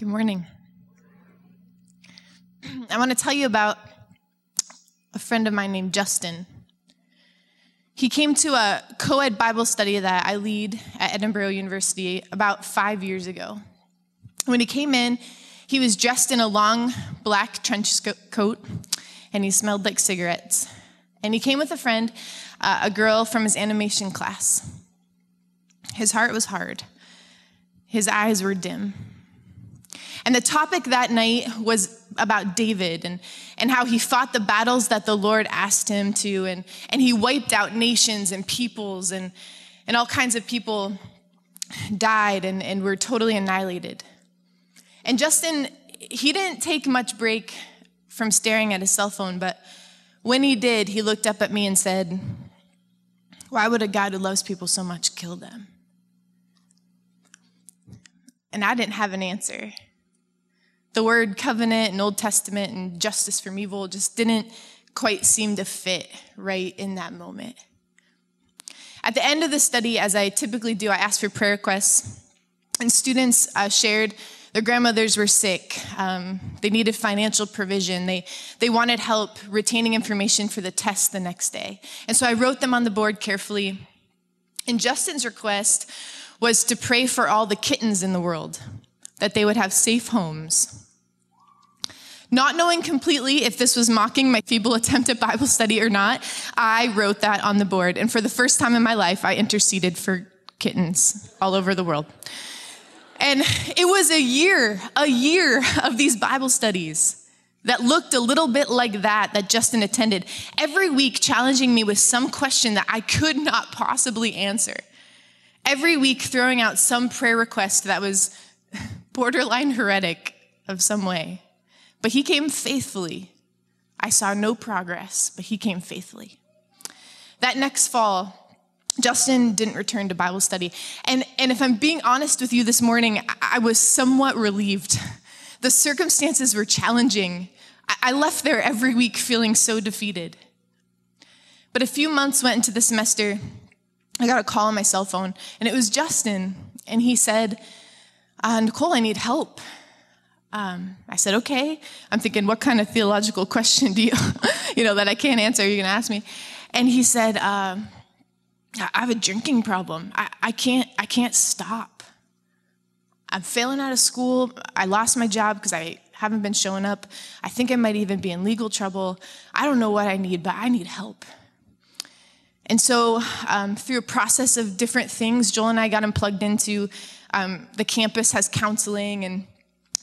Good morning. I want to tell you about a friend of mine named Justin. He came to a co ed Bible study that I lead at Edinboro University about five years ago. When he came in, he was dressed in a long black trench coat and he smelled like cigarettes. And he came with a friend, uh, a girl from his animation class. His heart was hard, his eyes were dim. And the topic that night was about David and, and how he fought the battles that the Lord asked him to, and, and he wiped out nations and peoples, and, and all kinds of people died and, and were totally annihilated. And Justin, he didn't take much break from staring at his cell phone, but when he did, he looked up at me and said, Why would a God who loves people so much kill them? And I didn't have an answer. The word covenant and Old Testament and justice from evil just didn't quite seem to fit right in that moment. At the end of the study, as I typically do, I asked for prayer requests, and students uh, shared their grandmothers were sick. Um, they needed financial provision. They, they wanted help retaining information for the test the next day. And so I wrote them on the board carefully. And Justin's request was to pray for all the kittens in the world, that they would have safe homes. Not knowing completely if this was mocking my feeble attempt at Bible study or not, I wrote that on the board. And for the first time in my life, I interceded for kittens all over the world. And it was a year, a year of these Bible studies that looked a little bit like that that Justin attended, every week challenging me with some question that I could not possibly answer. Every week throwing out some prayer request that was borderline heretic of some way. But he came faithfully. I saw no progress, but he came faithfully. That next fall, Justin didn't return to Bible study. And, and if I'm being honest with you this morning, I, I was somewhat relieved. The circumstances were challenging. I, I left there every week feeling so defeated. But a few months went into the semester. I got a call on my cell phone, and it was Justin. And he said, uh, Nicole, I need help. Um, I said, okay. I'm thinking, what kind of theological question do you, you know, that I can't answer? You're going to ask me. And he said, uh, I have a drinking problem. I, I, can't, I can't stop. I'm failing out of school. I lost my job because I haven't been showing up. I think I might even be in legal trouble. I don't know what I need, but I need help. And so, um, through a process of different things, Joel and I got him plugged into um, the campus has counseling and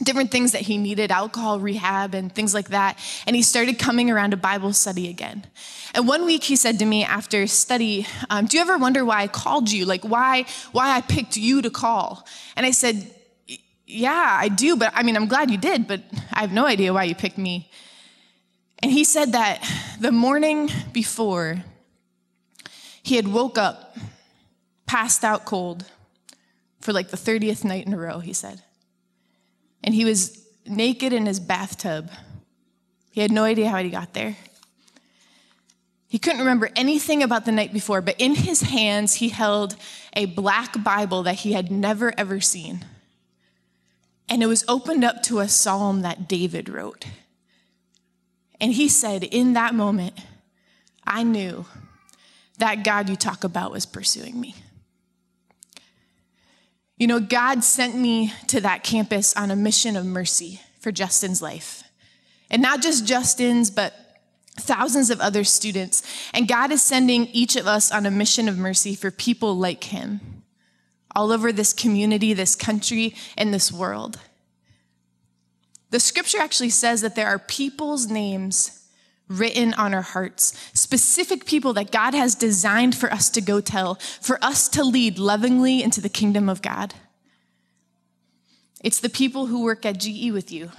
different things that he needed, alcohol rehab and things like that. And he started coming around to Bible study again. And one week he said to me after study, um, "Do you ever wonder why I called you? Like why why I picked you to call?" And I said, "Yeah, I do, but I mean, I'm glad you did, but I have no idea why you picked me." And he said that the morning before he had woke up passed out cold for like the 30th night in a row, he said and he was naked in his bathtub. He had no idea how he got there. He couldn't remember anything about the night before, but in his hands, he held a black Bible that he had never, ever seen. And it was opened up to a psalm that David wrote. And he said, In that moment, I knew that God you talk about was pursuing me. You know, God sent me to that campus on a mission of mercy for Justin's life. And not just Justin's, but thousands of other students. And God is sending each of us on a mission of mercy for people like him all over this community, this country, and this world. The scripture actually says that there are people's names written on our hearts, specific people that God has designed for us to go tell, for us to lead lovingly into the kingdom of God. It's the people who work at GE with you.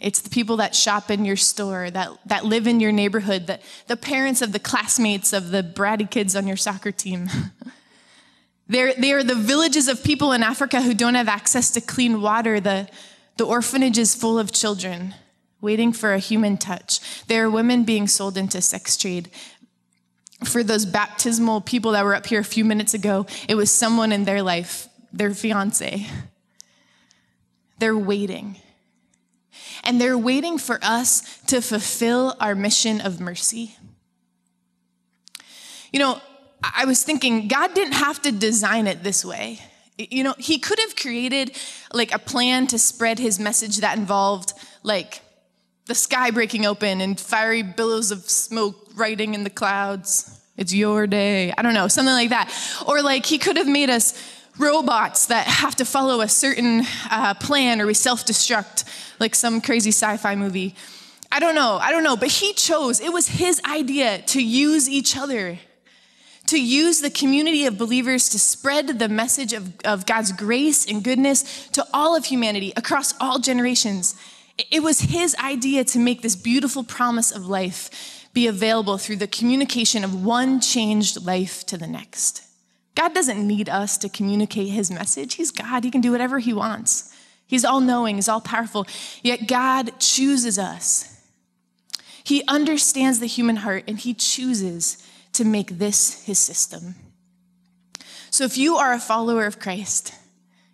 It's the people that shop in your store, that, that live in your neighborhood, that, the parents of the classmates of the bratty kids on your soccer team. They're, they are the villages of people in Africa who don't have access to clean water, the, the orphanages full of children waiting for a human touch. There are women being sold into sex trade. For those baptismal people that were up here a few minutes ago, it was someone in their life, their fiance. They're waiting. And they're waiting for us to fulfill our mission of mercy. You know, I was thinking, God didn't have to design it this way. You know, He could have created like a plan to spread His message that involved like the sky breaking open and fiery billows of smoke riding in the clouds. It's your day. I don't know, something like that. Or like He could have made us robots that have to follow a certain uh, plan or we self destruct like some crazy sci fi movie. I don't know, I don't know, but he chose, it was his idea to use each other, to use the community of believers to spread the message of, of God's grace and goodness to all of humanity across all generations. It was his idea to make this beautiful promise of life be available through the communication of one changed life to the next. God doesn't need us to communicate his message. He's God, he can do whatever he wants. He's all knowing, he's all powerful. Yet God chooses us. He understands the human heart and he chooses to make this his system. So if you are a follower of Christ,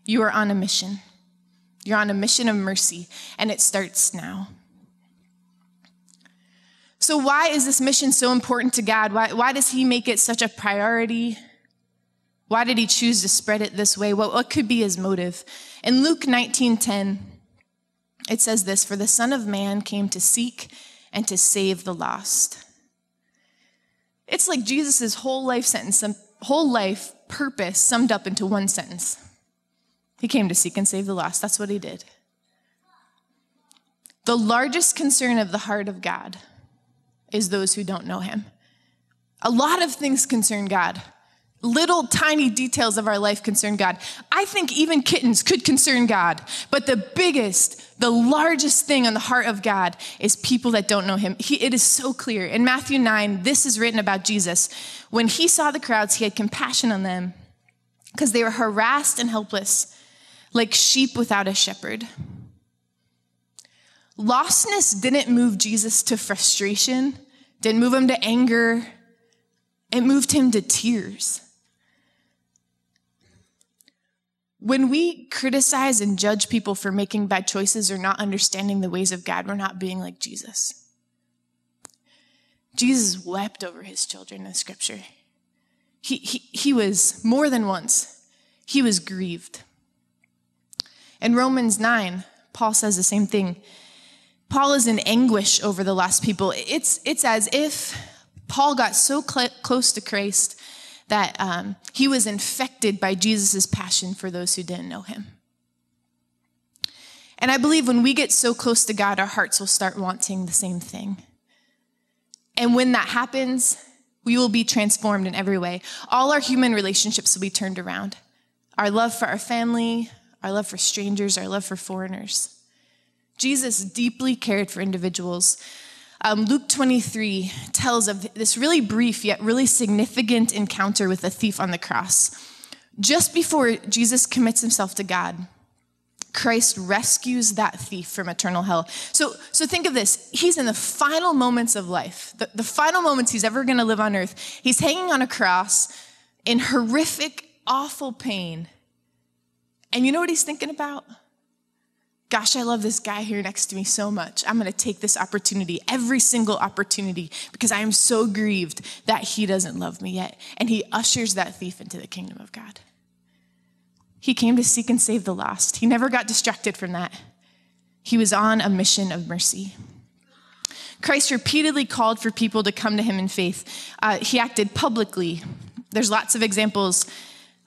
you are on a mission. You're on a mission of mercy, and it starts now. So, why is this mission so important to God? Why, why does He make it such a priority? Why did he choose to spread it this way? What, what could be his motive? In Luke 19:10, it says this: For the Son of Man came to seek and to save the lost. It's like Jesus' whole life sentence, whole life purpose summed up into one sentence. He came to seek and save the lost. That's what he did. The largest concern of the heart of God is those who don't know him. A lot of things concern God little tiny details of our life concern God. I think even kittens could concern God, but the biggest, the largest thing on the heart of God is people that don't know him. He, it is so clear. In Matthew 9, this is written about Jesus. When he saw the crowds, he had compassion on them because they were harassed and helpless, like sheep without a shepherd. Lostness didn't move Jesus to frustration, didn't move him to anger. It moved him to tears. When we criticize and judge people for making bad choices or not understanding the ways of God, we're not being like Jesus. Jesus wept over his children in scripture. He, he, he was more than once, he was grieved. In Romans 9, Paul says the same thing. Paul is in anguish over the lost people. It's, it's as if Paul got so cl- close to Christ that um, he was infected by Jesus' passion for those who didn't know him. And I believe when we get so close to God, our hearts will start wanting the same thing. And when that happens, we will be transformed in every way. All our human relationships will be turned around. Our love for our family, our love for strangers, our love for foreigners. Jesus deeply cared for individuals um, Luke 23 tells of this really brief yet really significant encounter with a thief on the cross. Just before Jesus commits himself to God, Christ rescues that thief from eternal hell. So, so think of this. He's in the final moments of life, the, the final moments he's ever going to live on earth. He's hanging on a cross in horrific, awful pain. And you know what he's thinking about? gosh, I love this guy here next to me so much. I'm going to take this opportunity, every single opportunity, because I am so grieved that he doesn't love me yet. And he ushers that thief into the kingdom of God. He came to seek and save the lost. He never got distracted from that. He was on a mission of mercy. Christ repeatedly called for people to come to him in faith. Uh, he acted publicly. There's lots of examples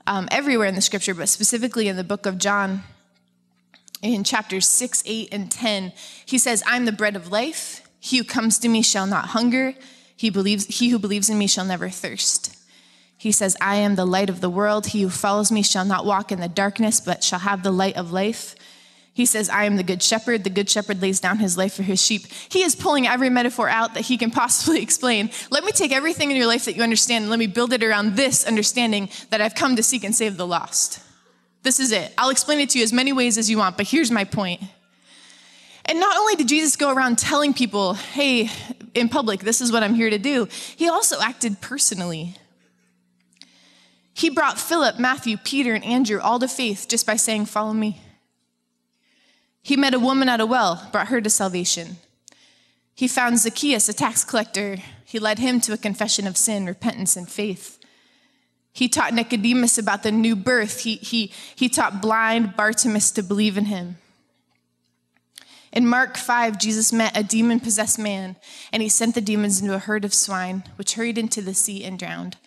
um, everywhere in the scripture, but specifically in the book of John, in chapters 6, 8, and 10, he says, I'm the bread of life. He who comes to me shall not hunger. He, believes, he who believes in me shall never thirst. He says, I am the light of the world. He who follows me shall not walk in the darkness, but shall have the light of life. He says, I am the good shepherd. The good shepherd lays down his life for his sheep. He is pulling every metaphor out that he can possibly explain. Let me take everything in your life that you understand and let me build it around this understanding that I've come to seek and save the lost. This is it. I'll explain it to you as many ways as you want, but here's my point. And not only did Jesus go around telling people, hey, in public, this is what I'm here to do, he also acted personally. He brought Philip, Matthew, Peter, and Andrew all to faith just by saying, Follow me. He met a woman at a well, brought her to salvation. He found Zacchaeus, a tax collector. He led him to a confession of sin, repentance, and faith. He taught Nicodemus about the new birth. He, he, he taught blind Bartimaeus to believe in him. In Mark 5, Jesus met a demon possessed man, and he sent the demons into a herd of swine, which hurried into the sea and drowned.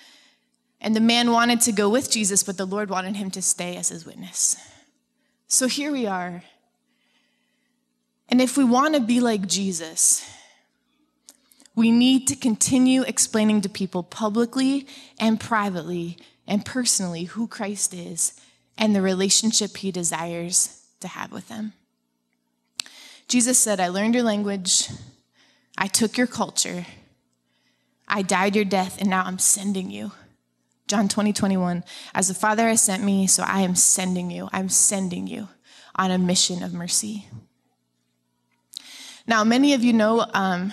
And the man wanted to go with Jesus, but the Lord wanted him to stay as his witness. So here we are. And if we want to be like Jesus, we need to continue explaining to people publicly and privately and personally who Christ is and the relationship he desires to have with them. Jesus said, I learned your language, I took your culture, I died your death, and now I'm sending you. John 20, 21. As the Father has sent me, so I am sending you. I'm sending you on a mission of mercy. Now, many of you know um,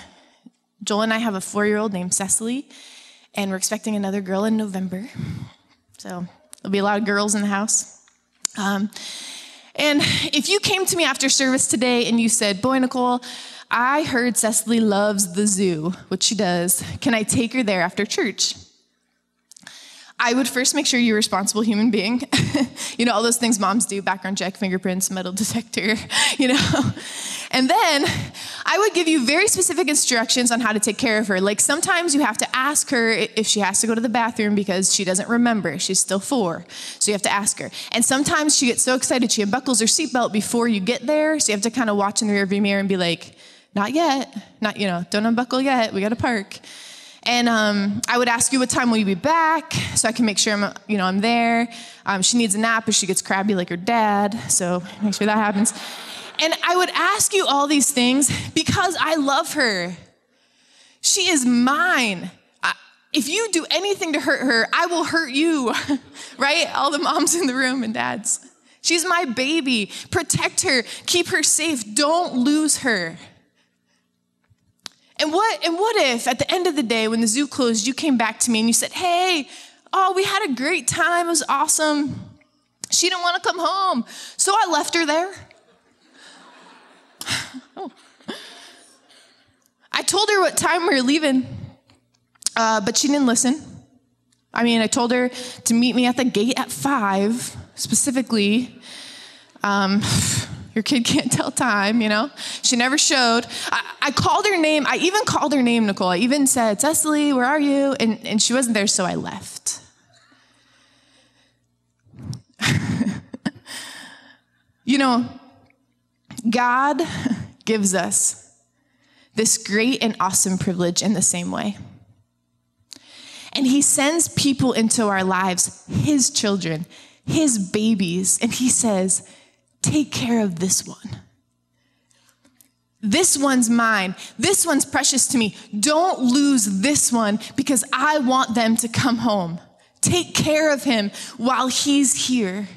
Joel and I have a four year old named Cecily, and we're expecting another girl in November. So there'll be a lot of girls in the house. Um, and if you came to me after service today and you said, Boy, Nicole, I heard Cecily loves the zoo, which she does. Can I take her there after church? I would first make sure you're a responsible human being. you know, all those things moms do background check, fingerprints, metal detector, you know. And then I would give you very specific instructions on how to take care of her. Like sometimes you have to ask her if she has to go to the bathroom because she doesn't remember. She's still four. So you have to ask her. And sometimes she gets so excited she unbuckles her seatbelt before you get there. So you have to kind of watch in the rearview mirror and be like, not yet. Not, you know, don't unbuckle yet. We got to park. And um, I would ask you what time will you be back, so I can make sure I'm, you know, I'm there. Um, she needs a nap, or she gets crabby like her dad, so make sure that happens. And I would ask you all these things because I love her. She is mine. if you do anything to hurt her, I will hurt you, right? All the moms in the room and dads. She's my baby. Protect her, keep her safe, don't lose her. And what, and what if at the end of the day, when the zoo closed, you came back to me and you said, Hey, oh, we had a great time. It was awesome. She didn't want to come home. So I left her there. oh. I told her what time we were leaving, uh, but she didn't listen. I mean, I told her to meet me at the gate at five, specifically. Um, your kid can't tell time, you know? She never showed. I, I, called her name. I even called her name, Nicole. I even said, Cecily, where are you? And, and she wasn't there, so I left. you know, God gives us this great and awesome privilege in the same way. And He sends people into our lives, His children, His babies, and He says, take care of this one. This one's mine. This one's precious to me. Don't lose this one because I want them to come home. Take care of him while he's here.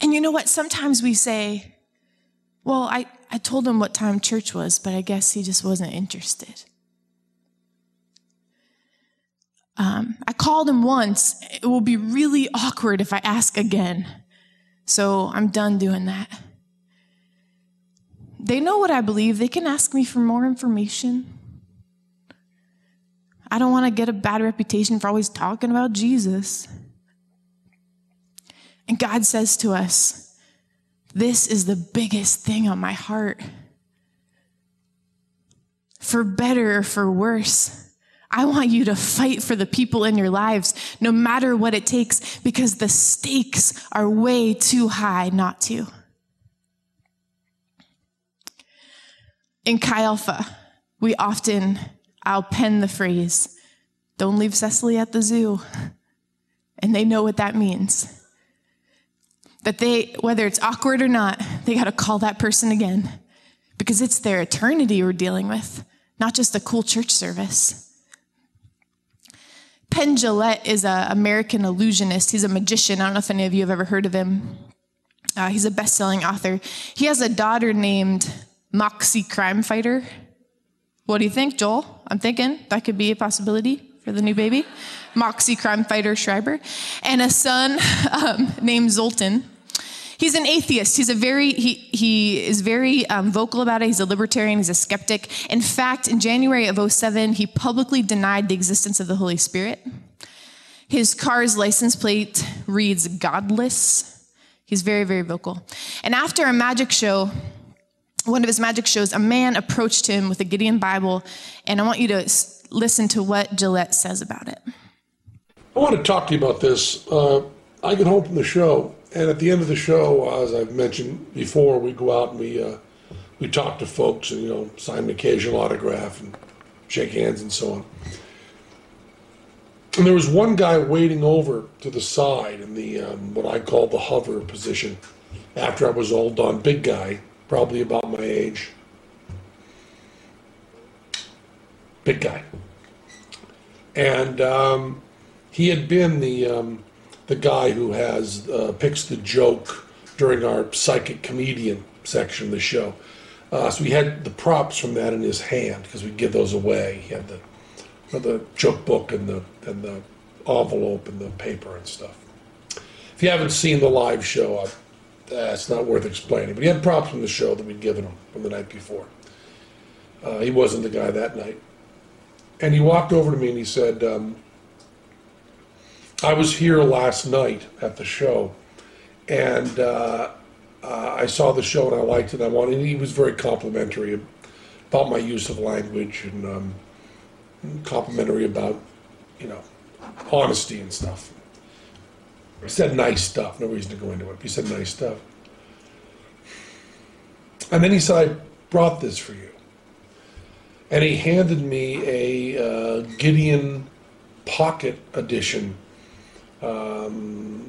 And you know what? Sometimes we say, well, I, I told him what time church was, but I guess he just wasn't interested. Um, I called him once. It will be really awkward if I ask again. So I'm done doing that. They know what I believe. They can ask me for more information. I don't want to get a bad reputation for always talking about Jesus. And God says to us, This is the biggest thing on my heart. For better or for worse, I want you to fight for the people in your lives, no matter what it takes, because the stakes are way too high not to. In Chi Alpha, we often, I'll pen the phrase, don't leave Cecily at the zoo. And they know what that means. That they, whether it's awkward or not, they got to call that person again because it's their eternity we're dealing with, not just a cool church service. Penn Jillette is an American illusionist. He's a magician. I don't know if any of you have ever heard of him. Uh, he's a best selling author. He has a daughter named Moxie Crime Fighter. What do you think, Joel? I'm thinking that could be a possibility for the new baby. Moxie Crime Fighter Schreiber. And a son um, named Zolten. He's an atheist. He's a very he he is very um, vocal about it. He's a libertarian. He's a skeptic. In fact, in January of 07, he publicly denied the existence of the Holy Spirit. His car's license plate reads "godless." He's very very vocal. And after a magic show, one of his magic shows, a man approached him with a Gideon Bible, and I want you to listen to what Jillette says about it. I want to talk to you about this. Uh, I get home from the show, and at the end of the show, as I've mentioned before, we go out and we uh, we talk to folks and you know sign an occasional autograph and shake hands and so on. And there was one guy waiting over to the side in the um, what I call the hover position. After I was all done, big guy, probably about my age, big guy, and um, he had been the um, the guy who has uh, picks the joke during our psychic comedian section of the show. Uh, so he had the props from that in his hand because we give those away. He had the the joke book and the and the envelope and the paper and stuff. If you haven't seen the live show, uh, it's not worth explaining. But he had props from the show that we'd given him from the night before. Uh, he wasn't the guy that night. And he walked over to me and he said, um, I was here last night at the show, and uh, uh, I saw the show and I liked it. I wanted. He was very complimentary about my use of language and um, complimentary about, you know, honesty and stuff. He said nice stuff. No reason to go into it. He said nice stuff. And then he said, "I brought this for you." And he handed me a uh, Gideon Pocket Edition um,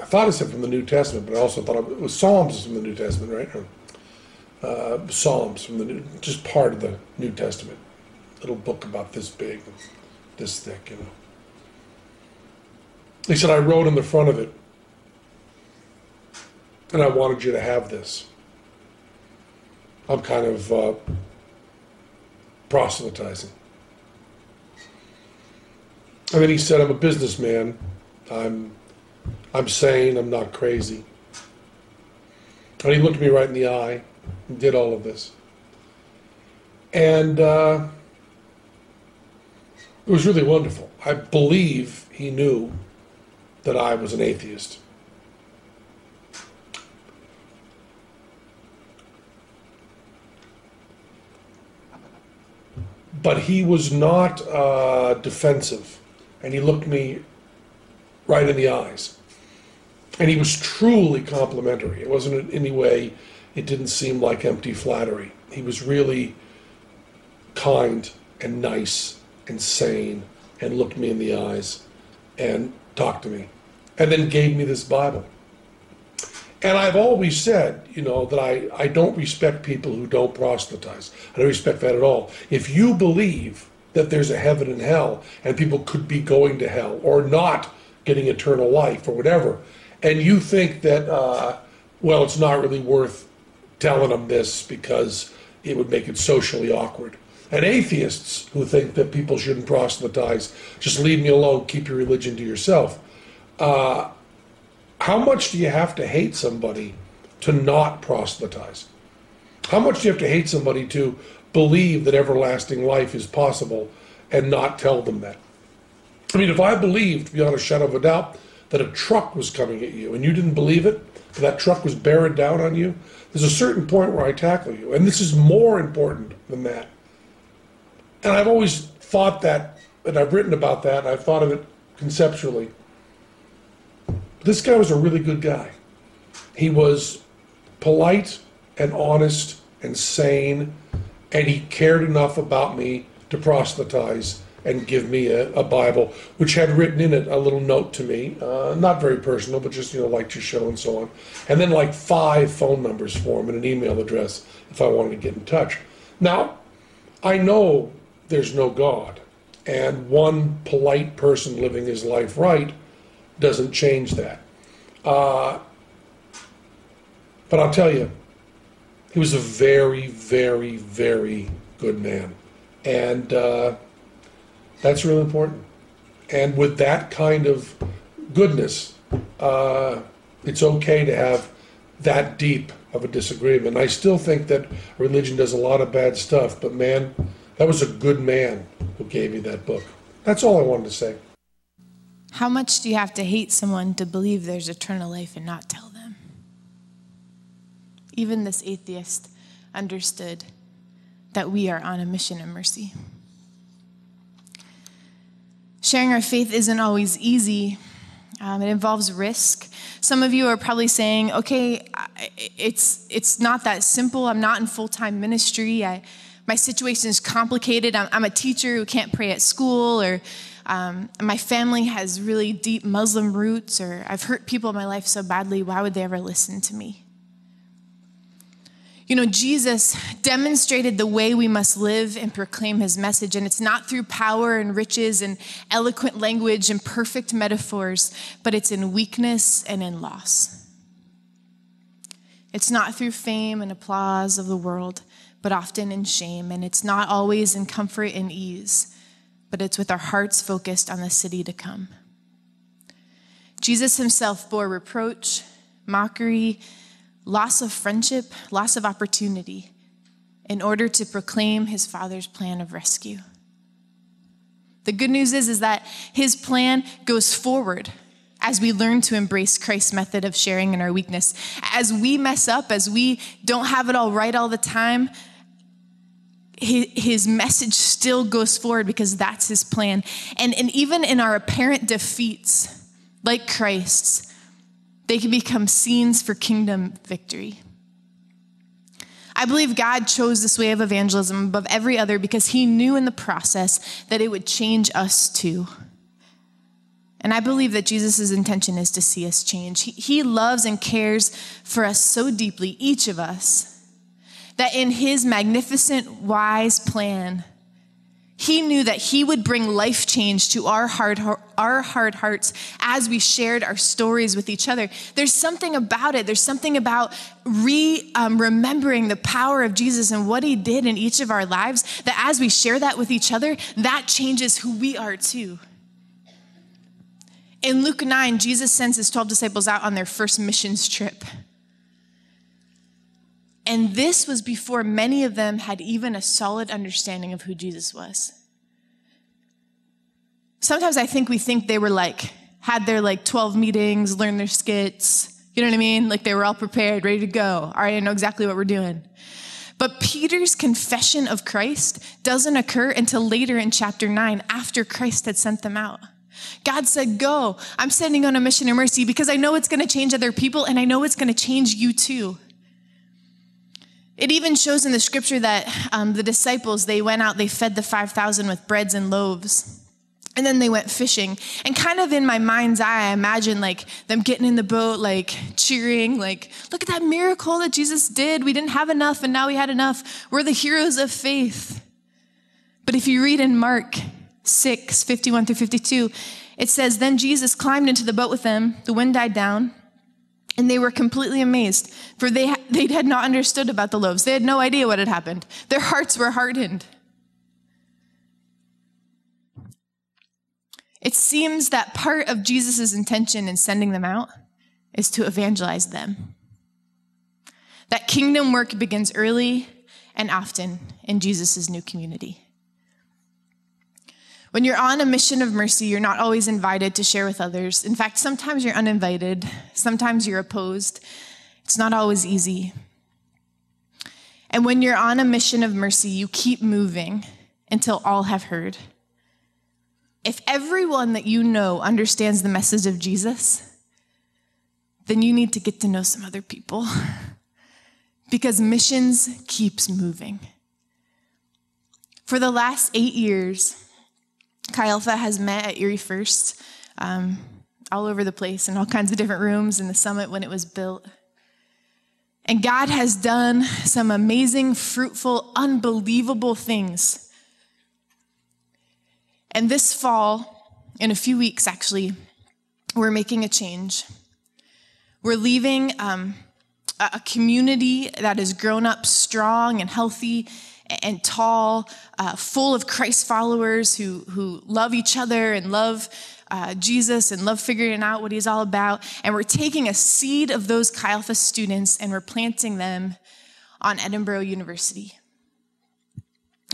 I thought it said from the New Testament, but I also thought it was Psalms from the New Testament, right? Uh, Psalms from the New, just part of the New Testament. Little book about this big, this thick, you know. He said, I wrote in the front of it, and I wanted you to have this. I'm kind of uh, proselytizing. And then he said, I'm a businessman I'm, I'm sane, I'm not crazy. And he looked me right in the eye and did all of this. And uh, it was really wonderful. I believe he knew that I was an atheist. But he was not uh, defensive. And he looked me right in the eyes. And he was truly complimentary. It wasn't in any way, it didn't seem like empty flattery. He was really kind and nice and sane and looked me in the eyes and talked to me and then gave me this Bible. And I've always said, you know, that I, I don't respect people who don't proselytize. I don't respect that at all. If you believe that there's a heaven and hell and people could be going to hell or not getting eternal life or whatever, and you think that, uh, well, it's not really worth telling them this because it would make it socially awkward. And atheists who think that people shouldn't proselytize, just leave me alone, keep your religion to yourself. Uh, how much do you have to hate somebody to not proselytize? How much do you have to hate somebody to believe that everlasting life is possible and not tell them that? I mean, if I believed beyond a shadow of a doubt that a truck was coming at you and you didn't believe it, that truck was bearing down on you, there's a certain point where I tackle you. And this is more important than that. And I've always thought that, and I've written about that, and I've thought of it conceptually. This guy was a really good guy. He was polite and honest and sane, and he cared enough about me to proselytize and give me a, a, Bible, which had written in it a little note to me, uh, not very personal, but just, you know, like your show and so on. And then like five phone numbers for him and an email address if I wanted to get in touch. Now, I know there's no God, and one polite person living his life right doesn't change that. Uh, but I'll tell you, he was a very, very, very good man. And, uh, that's really important. And with that kind of goodness, uh, it's okay to have that deep of a disagreement. I still think that religion does a lot of bad stuff, but man, that was a good man who gave you that book. That's all I wanted to say. How much do you have to hate someone to believe there's eternal life and not tell them? Even this atheist understood that we are on a mission of mercy. Sharing our faith isn't always easy. Um, it involves risk. Some of you are probably saying, "Okay, it's it's not that simple. I'm not in full time ministry. I, my situation is complicated. I'm, I'm, a teacher who can't pray at school, or um, my family has really deep Muslim roots, or I've hurt people in my life so badly. Why would they ever listen to me?" You know, Jesus demonstrated the way we must live and proclaim his message, and it's not through power and riches and eloquent language and perfect metaphors, but it's in weakness and in loss. It's not through fame and applause of the world, but often in shame, and it's not always in comfort and ease, but it's with our hearts focused on the city to come. Jesus himself bore reproach, mockery, loss of friendship, loss of opportunity in order to proclaim his father's plan of rescue. The good news is, is that his plan goes forward as we learn to embrace Christ's method of sharing in our weakness. As we mess up, as we don't have it all right all the time, his message still goes forward because that's his plan. And, and even in our apparent defeats, like Christ's, they can become scenes for kingdom victory. I believe God chose this way of evangelism above every other because he knew in the process that it would change us too. And I believe that Jesus' intention is to see us change. He, he loves and cares for us so deeply, each of us, that in his magnificent, wise plan, he knew that he would bring life change to our hard, our hard hearts as we shared our stories with each other. There's something about it. There's something about re um, remembering the power of Jesus and what he did in each of our lives that as we share that with each other, that changes who we are too. In Luke 9, Jesus sends his 12 disciples out on their first missions trip. And this was before many of them had even a solid understanding of who Jesus was. Sometimes I think we think they were like, had their like 12 meetings, learned their skits, you know what I mean? Like they were all prepared, ready to go. All right, I know exactly what we're doing. But Peter's confession of Christ doesn't occur until later in chapter 9, after Christ had sent them out. God said, Go. I'm sending on a mission of mercy because I know it's going to change other people and I know it's going to change you too. It even shows in the scripture that um, the disciples, they went out, they fed the 5,000 with breads and loaves. And then they went fishing. And kind of in my mind's eye, I imagine like them getting in the boat, like cheering, like, look at that miracle that Jesus did. We didn't have enough and now we had enough. We're the heroes of faith. But if you read in Mark 6, 51 through 52, it says, Then Jesus climbed into the boat with them. The wind died down. And they were completely amazed, for they, they had not understood about the loaves. They had no idea what had happened. Their hearts were hardened. It seems that part of Jesus' intention in sending them out is to evangelize them. That kingdom work begins early and often in Jesus' new community. When you're on a mission of mercy, you're not always invited to share with others. In fact, sometimes you're uninvited, sometimes you're opposed. It's not always easy. And when you're on a mission of mercy, you keep moving until all have heard. If everyone that you know understands the message of Jesus, then you need to get to know some other people because missions keeps moving. For the last eight years, Chi Alpha has met at Erie First, um, all over the place in all kinds of different rooms in the summit when it was built. And God has done some amazing, fruitful, unbelievable things. And this fall, in a few weeks actually, we're making a change. We're leaving um, a community that has grown up strong and healthy and tall, uh, full of Christ followers who, who love each other and love uh, Jesus and love figuring out what he's all about. And we're taking a seed of those Chi Alpha students and we're planting them on Edinboro University.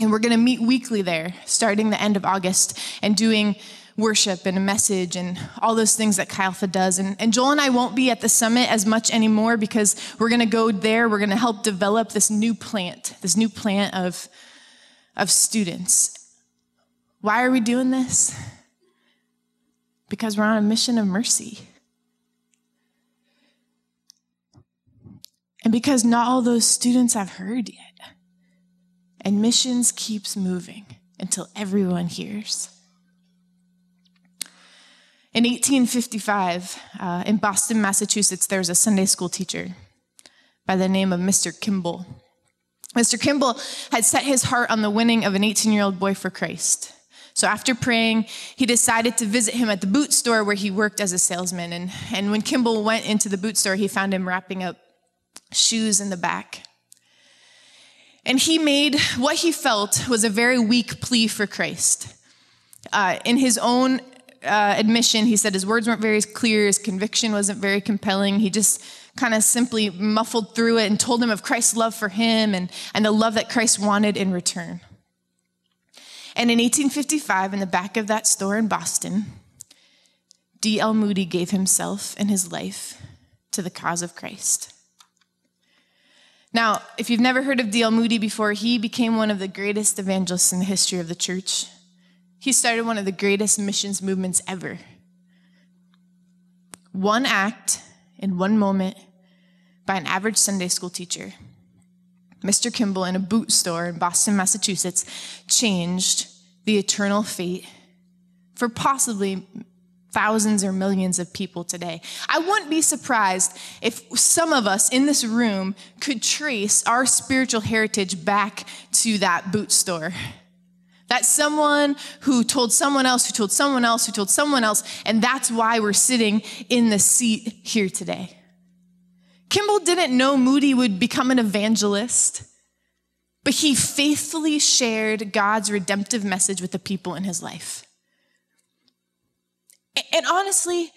And we're going to meet weekly there, starting the end of August, and doing worship and a message and all those things that Chi Alpha does. And, and Joel and I won't be at the summit as much anymore because we're going to go there. We're going to help develop this new plant, this new plant of, of students. Why are we doing this? because we're on a mission of mercy. And because not all those students have heard yet. And missions keeps moving until everyone hears. In 1855, uh, in Boston, Massachusetts, there was a Sunday school teacher by the name of Mr. Kimball. Mr. Kimball had set his heart on the winning of an 18 year old boy for Christ. So after praying, he decided to visit him at the boot store where he worked as a salesman. And, and when Kimball went into the boot store, he found him wrapping up shoes in the back. And he made what he felt was a very weak plea for Christ. Uh, in his own uh, admission, he said his words weren't very clear, his conviction wasn't very compelling. He just kind of simply muffled through it and told him of Christ's love for him and, and the love that Christ wanted in return. And in 1855, in the back of that store in Boston, D.L. Moody gave himself and his life to the cause of Christ. Now, if you've never heard of D.L. Moody before, he became one of the greatest evangelists in the history of the church. He started one of the greatest missions movements ever. One act in one moment by an average Sunday school teacher Mr. Kimball in a boot store in Boston, Massachusetts, changed the eternal fate for possibly thousands or millions of people today. I wouldn't be surprised if some of us in this room could trace our spiritual heritage back to that boot store. That someone who told someone else, who told someone else, who told someone else, and that's why we're sitting in the seat here today. Kimball didn't know Moody would become an evangelist, but he faithfully shared God's redemptive message with the people in his life. And honestly,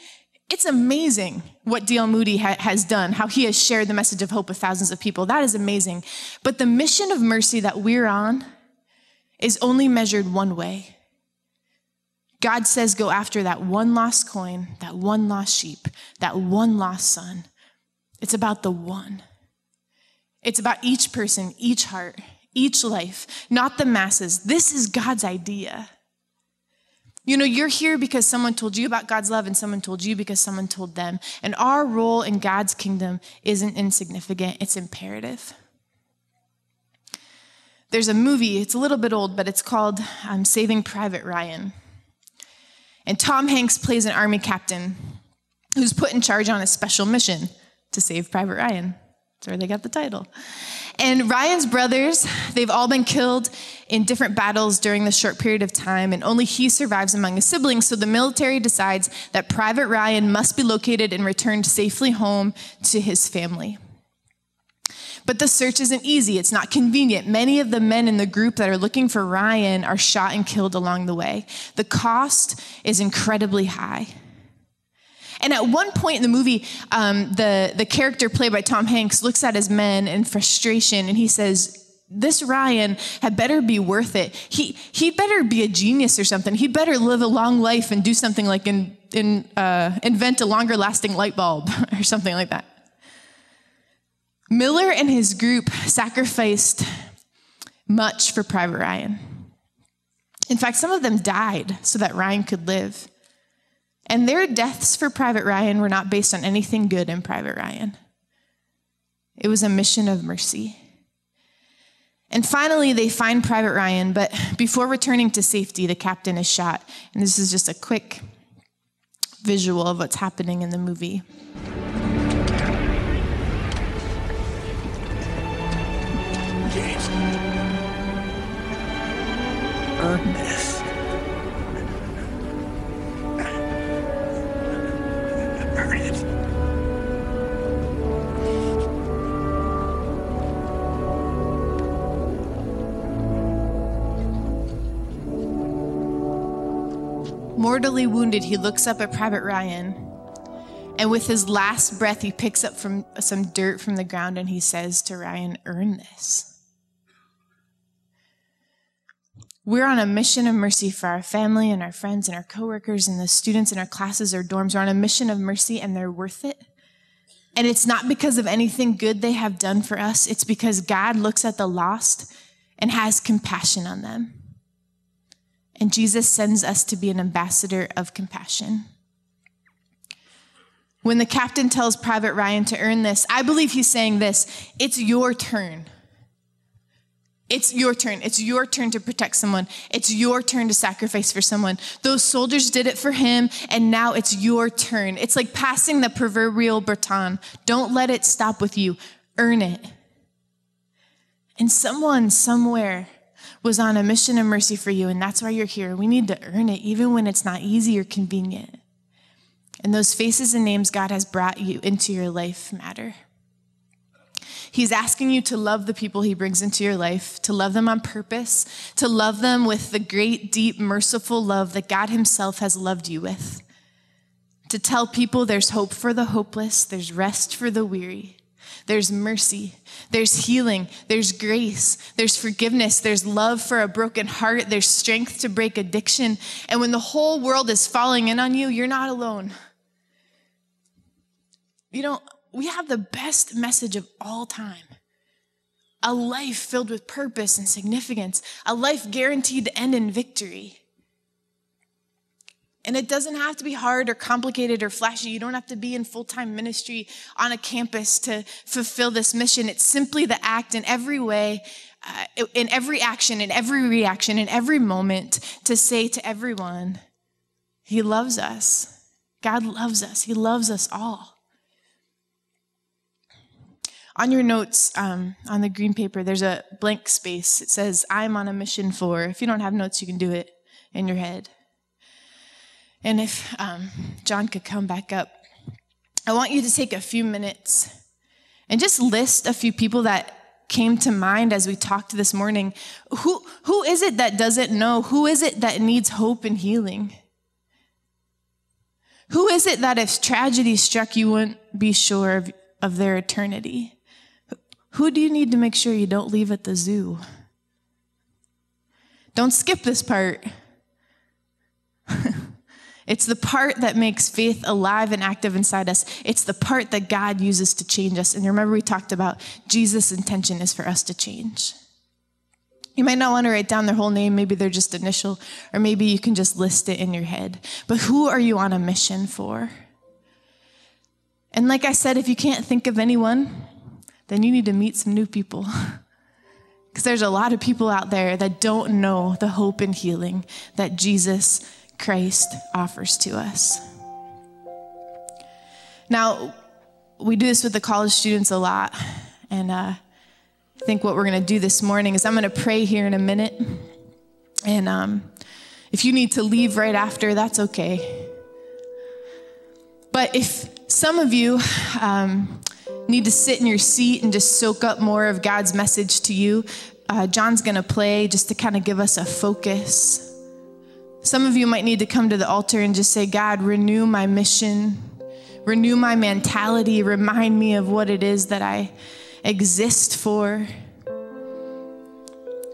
it's amazing what D.L. Moody ha- has done, how he has shared the message of hope with thousands of people. That is amazing. But the mission of mercy that we're on is only measured one way. God says, go after that one lost coin, that one lost sheep, that one lost son. It's about the one. It's about each person, each heart, each life, not the masses. This is God's idea. You know, you're here because someone told you about God's love and someone told you because someone told them. And our role in God's kingdom isn't insignificant, it's imperative. There's a movie, it's a little bit old, but it's called um, Saving Private Ryan. And Tom Hanks plays an army captain who's put in charge on a special mission to save Private Ryan. That's where they got the title. And Ryan's brothers, they've all been killed in different battles during this short period of time, and only he survives among his siblings. So the military decides that Private Ryan must be located and returned safely home to his family. But the search isn't easy. It's not convenient. Many of the men in the group that are looking for Ryan are shot and killed along the way. The cost is incredibly high. And at one point in the movie, um, the, the character played by Tom Hanks looks at his men in frustration and he says, this Ryan had better be worth it. He, he'd better be a genius or something. He'd better live a long life and do something like in, in, uh, invent a longer lasting light bulb or something like that. Miller and his group sacrificed much for Private Ryan. In fact, some of them died so that Ryan could live. And their deaths for Private Ryan were not based on anything good in Private Ryan. It was a mission of mercy. And finally, they find Private Ryan, but before returning to safety, the captain is shot. And this is just a quick visual of what's happening in the movie. Ernest. mortally wounded, he looks up at Private Ryan. And with his last breath, he picks up from some dirt from the ground and he says to Ryan, Earn this. We're on a mission of mercy for our family and our friends and our coworkers and the students in our classes or dorms. We're on a mission of mercy and they're worth it. And it's not because of anything good they have done for us, it's because God looks at the lost and has compassion on them. And Jesus sends us to be an ambassador of compassion. When the captain tells Private Ryan to earn this, I believe he's saying this it's your turn. It's your turn. It's your turn to protect someone. It's your turn to sacrifice for someone. Those soldiers did it for him, and now it's your turn. It's like passing the proverbial baton. Don't let it stop with you, earn it. And someone somewhere was on a mission of mercy for you, and that's why you're here. We need to earn it, even when it's not easy or convenient. And those faces and names God has brought you into your life matter. He's asking you to love the people he brings into your life, to love them on purpose, to love them with the great, deep, merciful love that God himself has loved you with. To tell people there's hope for the hopeless, there's rest for the weary, there's mercy, there's healing, there's grace, there's forgiveness, there's love for a broken heart, there's strength to break addiction. And when the whole world is falling in on you, you're not alone. You know, we have the best message of all time a life filled with purpose and significance, a life guaranteed to end in victory. And it doesn't have to be hard or complicated or flashy. You don't have to be in full time ministry on a campus to fulfill this mission. It's simply the act in every way, uh, in every action, in every reaction, in every moment to say to everyone, He loves us. God loves us. He loves us all. On your notes um, on the green paper, there's a blank space. It says, I'm on a mission for. If you don't have notes, you can do it in your head. And if um, John could come back up, I want you to take a few minutes and just list a few people that came to mind as we talked this morning. Who, who is it that doesn't know? Who is it that needs hope and healing? Who is it that if tragedy struck, you wouldn't be sure of, of their eternity? Who do you need to make sure you don't leave at the zoo? Don't skip this part. it's the part that makes faith alive and active inside us. It's the part that God uses to change us. And remember, we talked about Jesus' intention is for us to change. You might not want to write down their whole name. Maybe they're just initial, or maybe you can just list it in your head. But who are you on a mission for? And like I said, if you can't think of anyone, then you need to meet some new people. Because there's a lot of people out there that don't know the hope and healing that Jesus Christ offers to us. Now, we do this with the college students a lot. And uh, I think what we're going to do this morning is I'm going to pray here in a minute. And um, if you need to leave right after, that's okay. But if some of you um, need to sit in your seat and just soak up more of God's message to you, uh, John's going to play just to kind of give us a focus. Some of you might need to come to the altar and just say, God, renew my mission, renew my mentality, remind me of what it is that I exist for.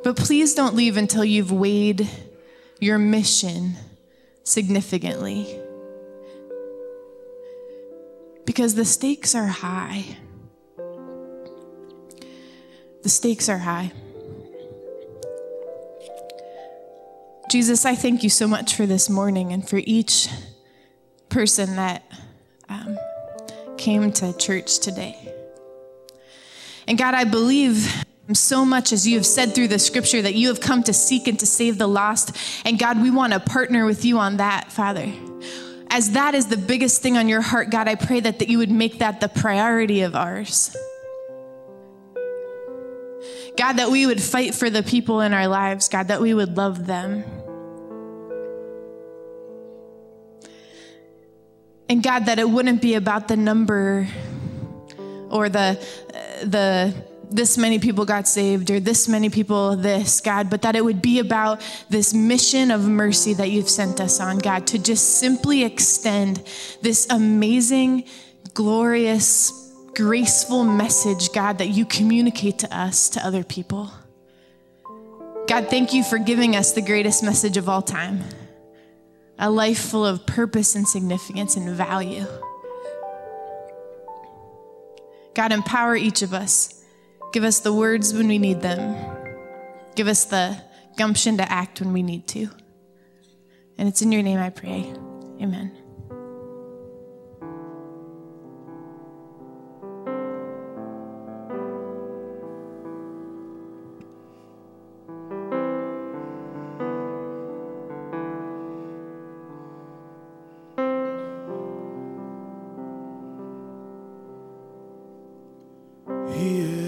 But please don't leave until you've weighed your mission significantly because the stakes are high. The stakes are high. Jesus, I thank you so much for this morning and for each person that um, came to church today. And God, I believe so much as you have said through the scripture that you have come to seek and to save the lost. And God, we want to partner with you on that, Father as that is the biggest thing on your heart, God, I pray that, that you would make that the priority of ours. God, that we would fight for the people in our lives, God, that we would love them. And God, that it wouldn't be about the number or the, the this many people got saved or this many people this, God, but that it would be about this mission of mercy that you've sent us on, God, to just simply extend this amazing, glorious, graceful message, God, that you communicate to us, to other people. God, thank you for giving us the greatest message of all time a life full of purpose and significance and value. God, empower each of us. Give us the words when we need them. Give us the gumption to act when we need to. And it's in your name I pray. Amen. Is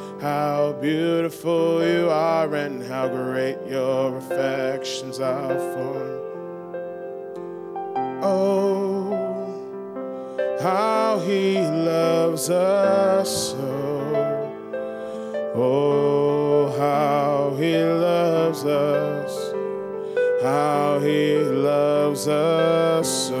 how beautiful you are and how great your affections are for. me. Oh, how he loves us so. Oh, how he loves us. How he loves us so.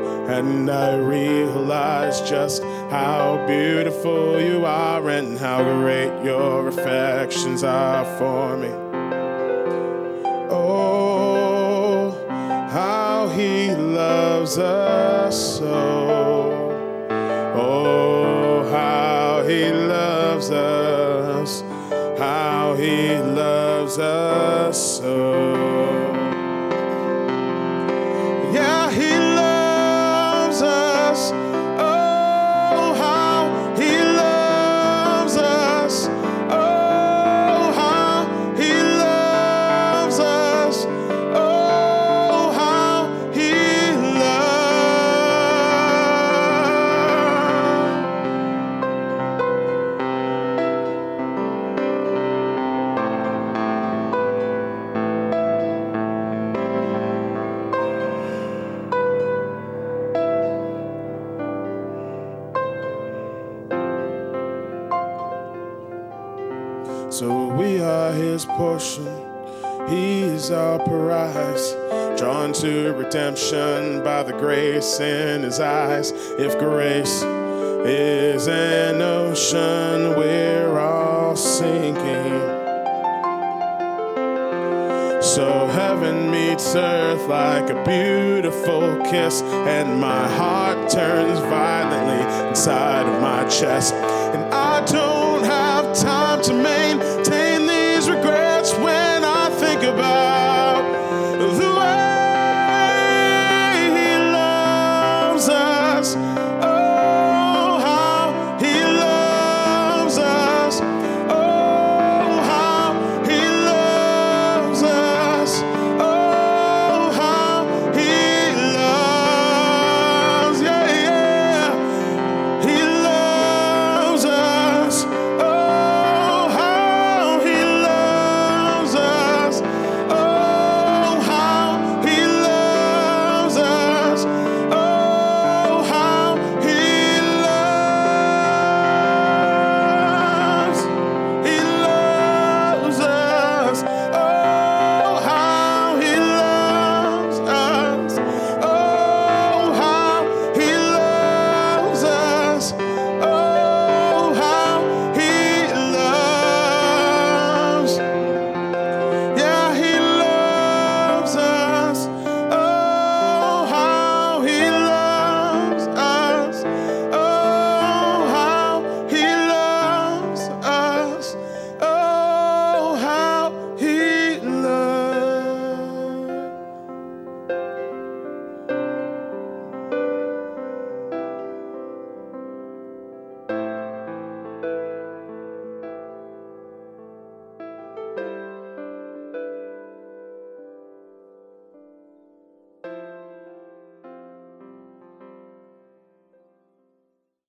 and I realize just how beautiful you are and how great your affections are for me. Oh, how he loves us so. Oh, redemption by the grace in his eyes. If grace is an ocean, we're all sinking. So heaven meets earth like a beautiful kiss, and my heart turns violently inside of my chest. And I